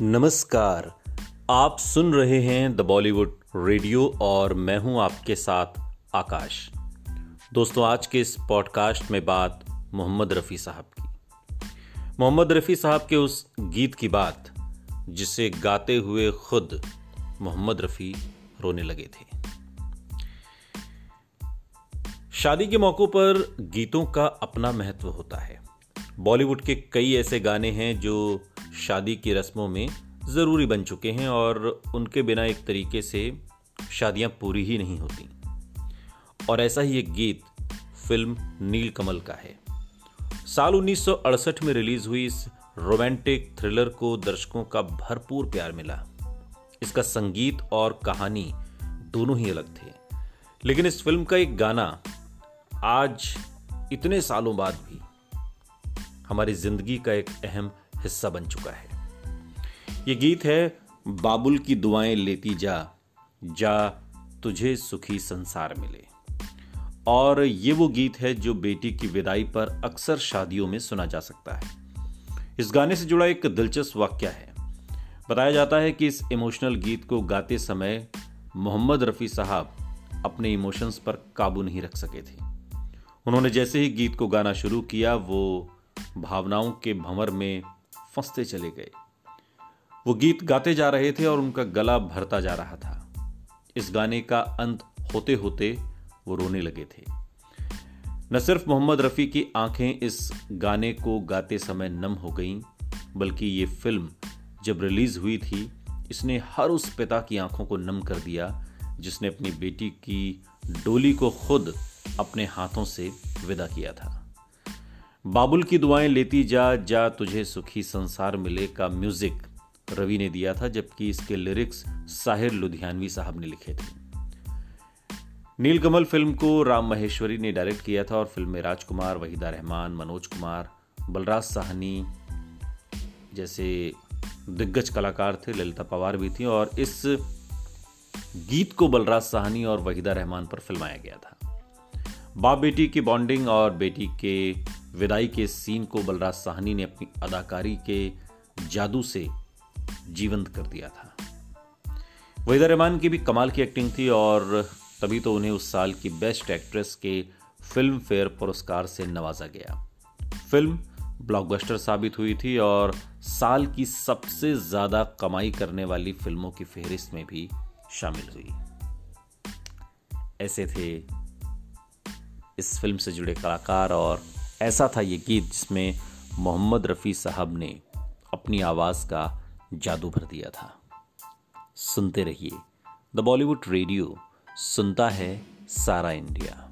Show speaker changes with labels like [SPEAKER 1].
[SPEAKER 1] नमस्कार। आप सुन रहे हैं द बॉलीवुड रेडियो और मैं हूँ आपके साथ आकाश। दोस्तों, आज के इस पॉडकास्ट में बात मोहम्मद रफ़ी साहब की। मोहम्मद रफ़ी साहब के उस गीत की बात, जिसे गाते हुए खुद मोहम्मद रफ़ी रोने लगे थे। शादी के मौक़ों पर गीतों का अपना महत्व होता है। बॉलीवुड के कई ऐसे गाने हैं जो शादी की रस्मों में ज़रूरी बन चुके हैं और उनके बिना एक तरीके से शादियाँ पूरी ही नहीं होती। और ऐसा ही एक गीत फ़िल्म नीलकमल का है। साल 1968 में रिलीज़ हुई इस रोमांटिक थ्रिलर को दर्शकों का भरपूर प्यार मिला। इसका संगीत और कहानी दोनों ही अलग थे। लेकिन इस फ़िल्म का एक गाना आज इतने सालों बाद भी हमारी ज़िंदगी का एक अहम हिस्सा बन चुका है। ये गीत है, बाबुल की दुआएँ लेती जा जा तुझे सुखी संसार मिले। और ये वो गीत है जो बेटी की विदाई पर अक्सर शादियों में सुना जा सकता है। इस गाने से जुड़ा एक दिलचस्प वाक्य है। बताया जाता है कि इस इमोशनल गीत को गाते समय मोहम्मद रफ़ी साहब अपने इमोशंस पर काबू नहीं रख सके थे। उन्होंने जैसे ही गीत को गाना शुरू किया, वो भावनाओं के भंवर में फंसते चले गए। वो गीत गाते जा रहे थे और उनका गला भरता जा रहा था। इस गाने का अंत होते होते वो रोने लगे थे। न सिर्फ़ मोहम्मद रफ़ी की आँखें इस गाने को गाते समय नम हो गईं, बल्कि ये फ़िल्म जब रिलीज़ हुई थी, इसने हर उस पिता की आँखों को नम कर दिया, जिसने अपनी बेटी की डोली को खुद अपने हाथों से विदा किया था। बाबुल की दुआएँ लेती जा जा तुझे सुखी संसार मिले का म्यूज़िक रवि ने दिया था, जबकि इसके लिरिक्स साहिर लुधियानवी साहब ने लिखे थे। नीलकमल फ़िल्म को राम महेश्वरी ने डायरेक्ट किया था और फ़िल्म में राजकुमार, वहीदा रहमान, मनोज कुमार, बलराज साहनी जैसे दिग्गज कलाकार थे, ललिता पवार भी थी और इस गीत को बलराज साहनी और वहीदा रहमान पर फिल्माया गया था। बाप बेटी की बॉन्डिंग और बेटी के विदाई के सीन को बलराज साहनी ने अपनी अदाकारी के जादू से जीवंत कर दिया था। वहीदा रहमान की भी कमाल की एक्टिंग थी और तभी तो उन्हें उस साल की बेस्ट एक्ट्रेस के फ़िल्म फेयर पुरस्कार से नवाजा गया। फ़िल्म ब्लॉकबस्टर साबित हुई थी और साल की सबसे ज़्यादा कमाई करने वाली फ़िल्मों की फेहरिस्त में भी शामिल हुई। ऐसे थे इस फ़िल्म से जुड़े कलाकार और ऐसा था ये गीत जिसमें मोहम्मद रफ़ी साहब ने अपनी आवाज़ का जादू भर दिया था। सुनते रहिए। द बॉलीवुड रेडियो सुनता है सारा इंडिया।